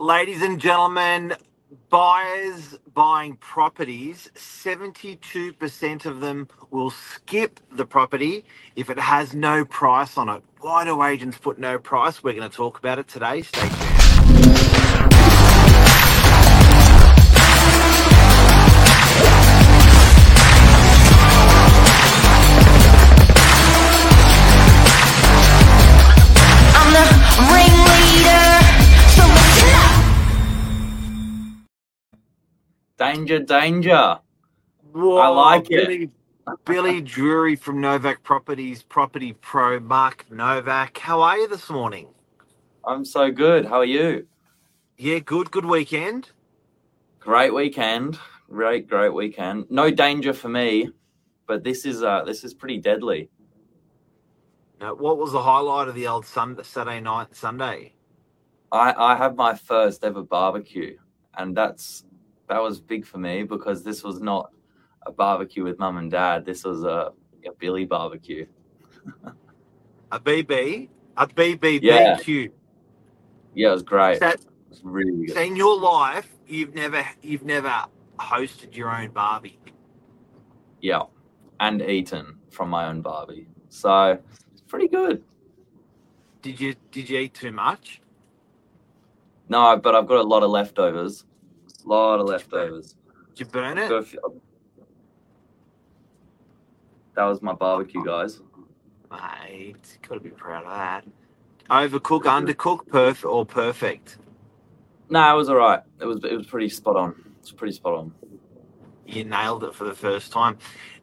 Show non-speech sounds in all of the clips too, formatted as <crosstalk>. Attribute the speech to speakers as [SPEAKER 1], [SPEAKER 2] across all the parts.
[SPEAKER 1] Ladies and gentlemen, buyers buying properties, 72% of them will skip the property if it has no price on it. Why do agents put no price? We're going to talk about it today. Stay tuned.
[SPEAKER 2] Danger, danger.
[SPEAKER 1] Whoa,
[SPEAKER 2] I like it.
[SPEAKER 1] Billy, Billy Drury from Novak Properties, Property Pro, Mark Novak. How are you this morning?
[SPEAKER 2] I'm so good. How are you?
[SPEAKER 1] Yeah, good. Good weekend.
[SPEAKER 2] Great weekend. Great, great weekend. No danger for me, but this is uh this is pretty deadly.
[SPEAKER 1] Now, what was the highlight of the old Sunday, Saturday night, Sunday?
[SPEAKER 2] I I have my first ever barbecue, and that's that was big for me because this was not a barbecue with mum and dad. This was a, a Billy barbecue. <laughs>
[SPEAKER 1] A BB, a BBBQ.
[SPEAKER 2] Yeah. Yeah, it was great.
[SPEAKER 1] So,
[SPEAKER 2] It was really
[SPEAKER 1] so
[SPEAKER 2] good.
[SPEAKER 1] in your life, you've never, you've never hosted your own barbie.
[SPEAKER 2] Yeah, and eaten from my own barbie. So it's pretty good.
[SPEAKER 1] Did you, did you eat too much?
[SPEAKER 2] No, but I've got a lot of leftovers. A lot of leftovers.
[SPEAKER 1] Did you burn it?
[SPEAKER 2] few- That was my barbecue, guys.
[SPEAKER 1] Mate, gotta be proud of that. Overcook, undercook, perf or perfect.
[SPEAKER 2] No, it was all right. It was it was pretty spot on. It's pretty spot on.
[SPEAKER 1] You nailed it for the first time.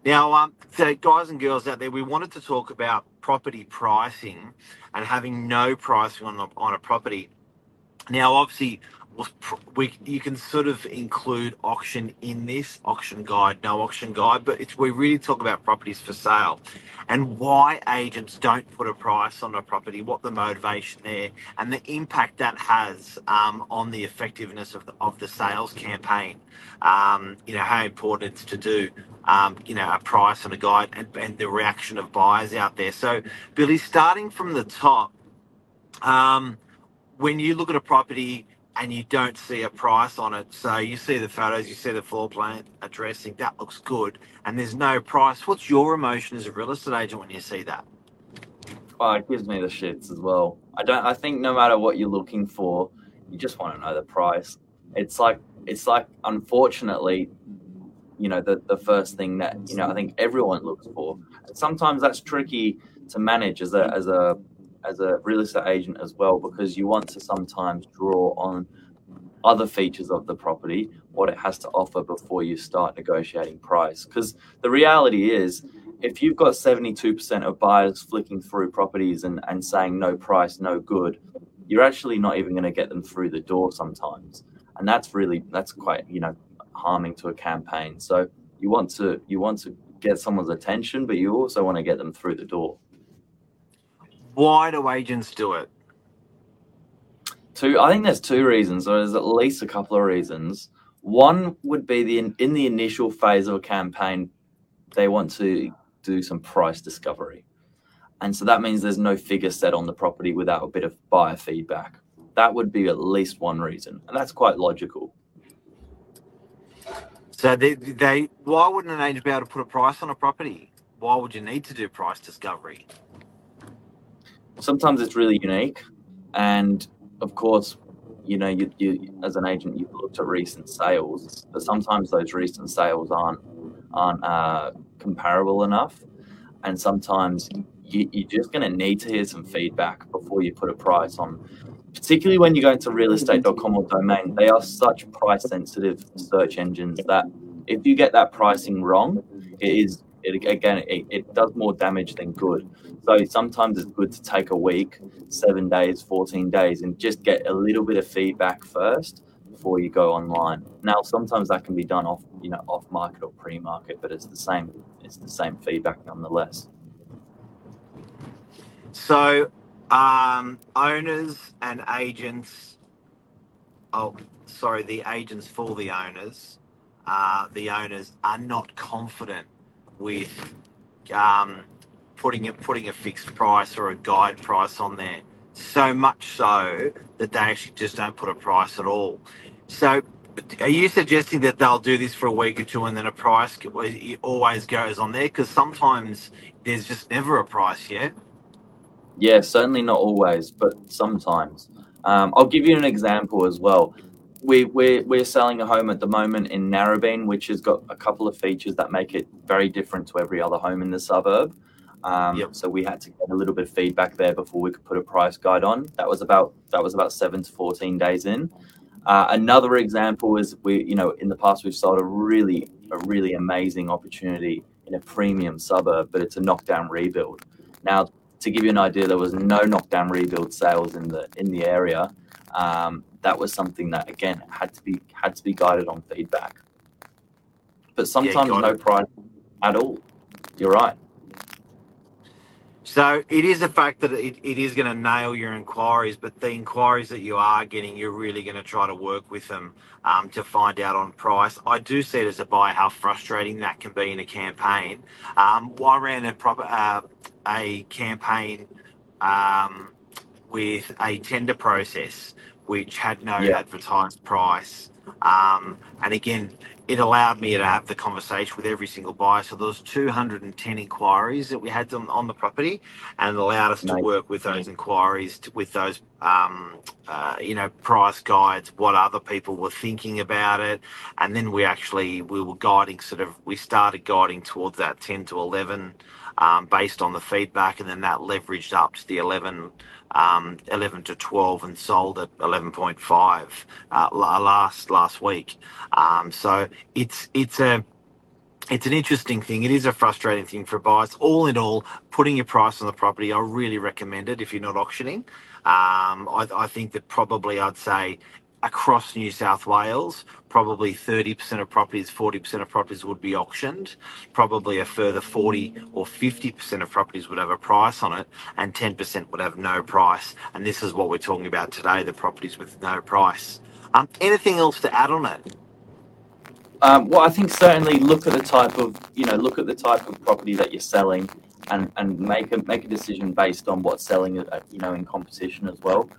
[SPEAKER 1] Now, um, so guys and girls out there, we wanted to talk about property pricing and having no pricing on a, on a property. Now, obviously, we you can sort of include auction in this auction guide, no auction guide, but it's we really talk about properties for sale and why agents don't put a price on a property, what the motivation there, and the impact that has um, on the effectiveness of the, of the sales campaign. Um, you know how important it's to do. Um, you know a price and a guide, and, and the reaction of buyers out there. So, Billy, starting from the top, um, when you look at a property and you don't see a price on it, so you see the photos, you see the floor plan, addressing, that looks good, and there's no price. What's your emotion as a real estate agent when you see that?
[SPEAKER 2] Oh, it gives me the shits as well. I don't. I think no matter what you're looking for, you just want to know the price. It's like it's like unfortunately, you know, the the first thing that you know I think everyone looks for. Sometimes that's tricky to manage as a as a as a real estate agent as well because you want to sometimes draw on other features of the property, what it has to offer before you start negotiating price. Because the reality is, if you've got 72% of buyers flicking through properties and, and saying no price, no good, you're actually not even going to get them through the door sometimes. And that's really, that's quite, you know, harming to a campaign. So you want to, you want to get someone's attention, but you also want to get them through the door.
[SPEAKER 1] Why do agents do it?
[SPEAKER 2] Two, I think there's two reasons, or there's at least a couple of reasons. One would be the in the initial phase of a campaign, they want to do some price discovery, and so that means there's no figure set on the property without a bit of buyer feedback. That would be at least one reason, and that's quite logical.
[SPEAKER 1] So they, they why wouldn't an agent be able to put a price on a property? Why would you need to do price discovery?
[SPEAKER 2] Sometimes it's really unique, and of course, you know, you, you as an agent, you've looked at recent sales, but sometimes those recent sales aren't aren't uh, comparable enough, and sometimes you, you're just going to need to hear some feedback before you put a price on. Particularly when you go into realestate.com or domain, they are such price sensitive search engines that if you get that pricing wrong, it is it again it, it does more damage than good. So sometimes it's good to take a week, seven days, 14 days, and just get a little bit of feedback first before you go online. Now, sometimes that can be done off, you know, off market or pre-market, but it's the same. It's the same feedback nonetheless.
[SPEAKER 1] So, um, owners and agents, oh, sorry, the agents for the owners, uh, the owners are not confident with um, putting a, putting a fixed price or a guide price on there. so much so that they actually just don't put a price at all. So, are you suggesting that they'll do this for a week or two and then a price always goes on there? Because sometimes there's just never a price yet.
[SPEAKER 2] Yeah, certainly not always, but sometimes. Um, I'll give you an example as well. We, we're, we're selling a home at the moment in Narrabeen, which has got a couple of features that make it very different to every other home in the suburb. Um,
[SPEAKER 1] Yep.
[SPEAKER 2] So we had to get a little bit of feedback there before we could put a price guide on. That was about that was about seven to fourteen days in. Uh, another example is we, you know, in the past we've sold a really a really amazing opportunity in a premium suburb, but it's a knockdown rebuild. Now, to give you an idea, there was no knockdown rebuild sales in the in the area. Um, that was something that again had to be had to be guided on feedback. But sometimes
[SPEAKER 1] got
[SPEAKER 2] no
[SPEAKER 1] it.
[SPEAKER 2] price at all. You're right.
[SPEAKER 1] So it is a fact that it, it is going to nail your inquiries, but the inquiries that you are getting, you're really going to try to work with them um, to find out on price. I do see it as a buyer how frustrating that can be in a campaign. Um, I ran a proper uh, a campaign um, with a tender process which had no
[SPEAKER 2] Yeah.
[SPEAKER 1] advertised price. Um, and again, it allowed me to have the conversation with every single buyer. So there was 210 inquiries that we had on, on the property, and allowed us to work with those inquiries, to, with those, um, uh, you know, price guides, what other people were thinking about it, and then we actually we were guiding sort of we started guiding towards that 10 to 11 um, based on the feedback, and then that leveraged up to the 11 um, 11 to 12 and sold at 11.5 uh, last last week. Um, so it's it's a it's an interesting thing. It is a frustrating thing for buyers. All in all, putting your price on the property, I really recommend it if you're not auctioning. Um, I, I think that probably I'd say across New South Wales, probably 30% of properties, 40% of properties would be auctioned. Probably a further 40 or 50% of properties would have a price on it, and 10% would have no price. And this is what we're talking about today the properties with no price. Um, anything else to add on it?
[SPEAKER 2] Um, well, I think certainly look at the type of you know look at the type of property that you're selling, and and make a make a decision based on what's selling you know in competition as well.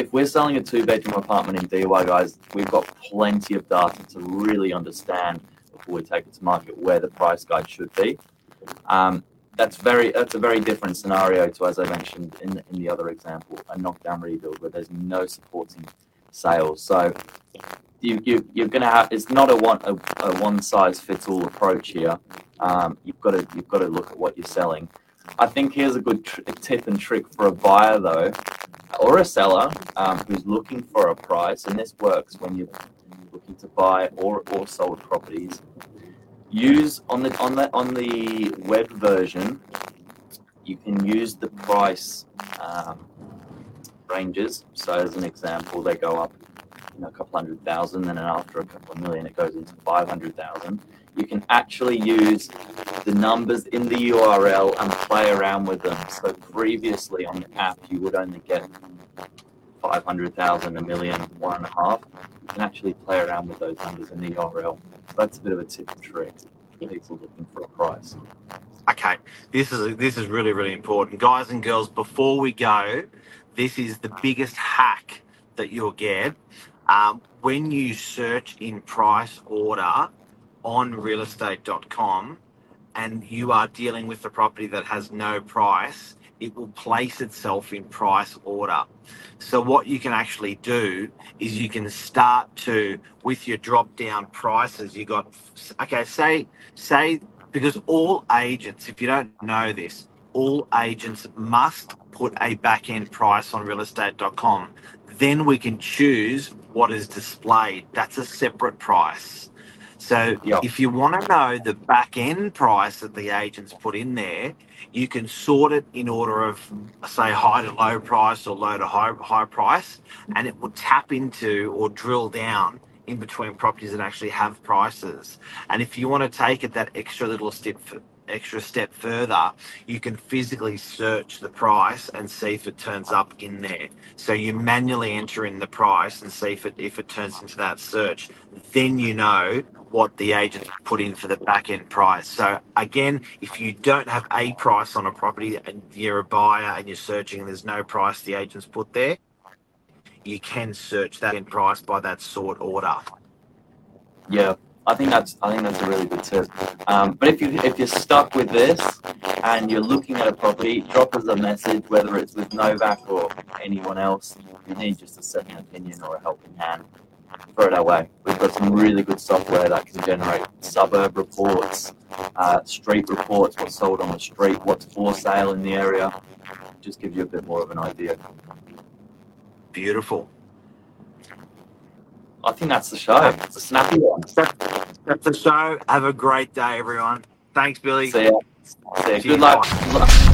[SPEAKER 2] If we're selling a two bedroom apartment in Dee Why, guys, we've got plenty of data to really understand before we take it to market where the price guide should be. Um, that's very that's a very different scenario to as I mentioned in the, in the other example, a knockdown rebuild where there's no supporting sales. So you, you you're going to have it's not a one a, a one size fits all approach here. Um, you've got to you've got to look at what you're selling. I think here's a good tr- tip and trick for a buyer though, or a seller um, who's looking for a price, and this works when you're looking to buy or or sold properties. Use on the on the on the web version, you can use the price um, ranges. So as an example, they go up you know, a couple hundred thousand, and then after a couple of million, it goes into 500,000. You can actually use the numbers in the URL and play around with them. So previously on the app, you would only get 500,000, a million, one and a half. You can actually play around with those numbers in the URL. So that's a bit of a tip and trick for people looking for a price.
[SPEAKER 1] Okay, this is this is really really important, guys and girls. Before we go, this is the biggest hack that you'll get um, when you search in price order on realestate.com and you are dealing with a property that has no price. It will place itself in price order. So what you can actually do is you can start to with your drop down prices. You got okay. Say say because all agents, if you don't know this, all agents must put a back end price on realestate.com. Then we can choose what is displayed. That's a separate price. So
[SPEAKER 2] Yeah.
[SPEAKER 1] if you want to know the back end price that the agents put in there, you can sort it in order of say high to low price or low to high high price, and it will tap into or drill down in between properties that actually have prices. And if you want to take it that extra little step extra step further, you can physically search the price and see if it turns up in there. So you manually enter in the price and see if it if it turns into that search. Then you know what the agent put in for the back end price. So again, if you don't have a price on a property and you're a buyer and you're searching and there's no price the agent's put there, you can search that in price by that sort order.
[SPEAKER 2] Yeah, I think that's I think that's a really good tip. Um, but if you if you're stuck with this and you're looking at a property, drop us a message, whether it's with Novak or anyone else. You need just a second opinion or a helping hand. Throw it our way. We've got some really good software that can generate suburb reports, uh, street reports, what's sold on the street, what's for sale in the area. Just give you a bit more of an idea.
[SPEAKER 1] Beautiful.
[SPEAKER 2] I think that's the show. It's a snappy one.
[SPEAKER 1] That's the show. Have a great day, everyone. Thanks, Billy.
[SPEAKER 2] See ya. See ya. Good luck. Good luck.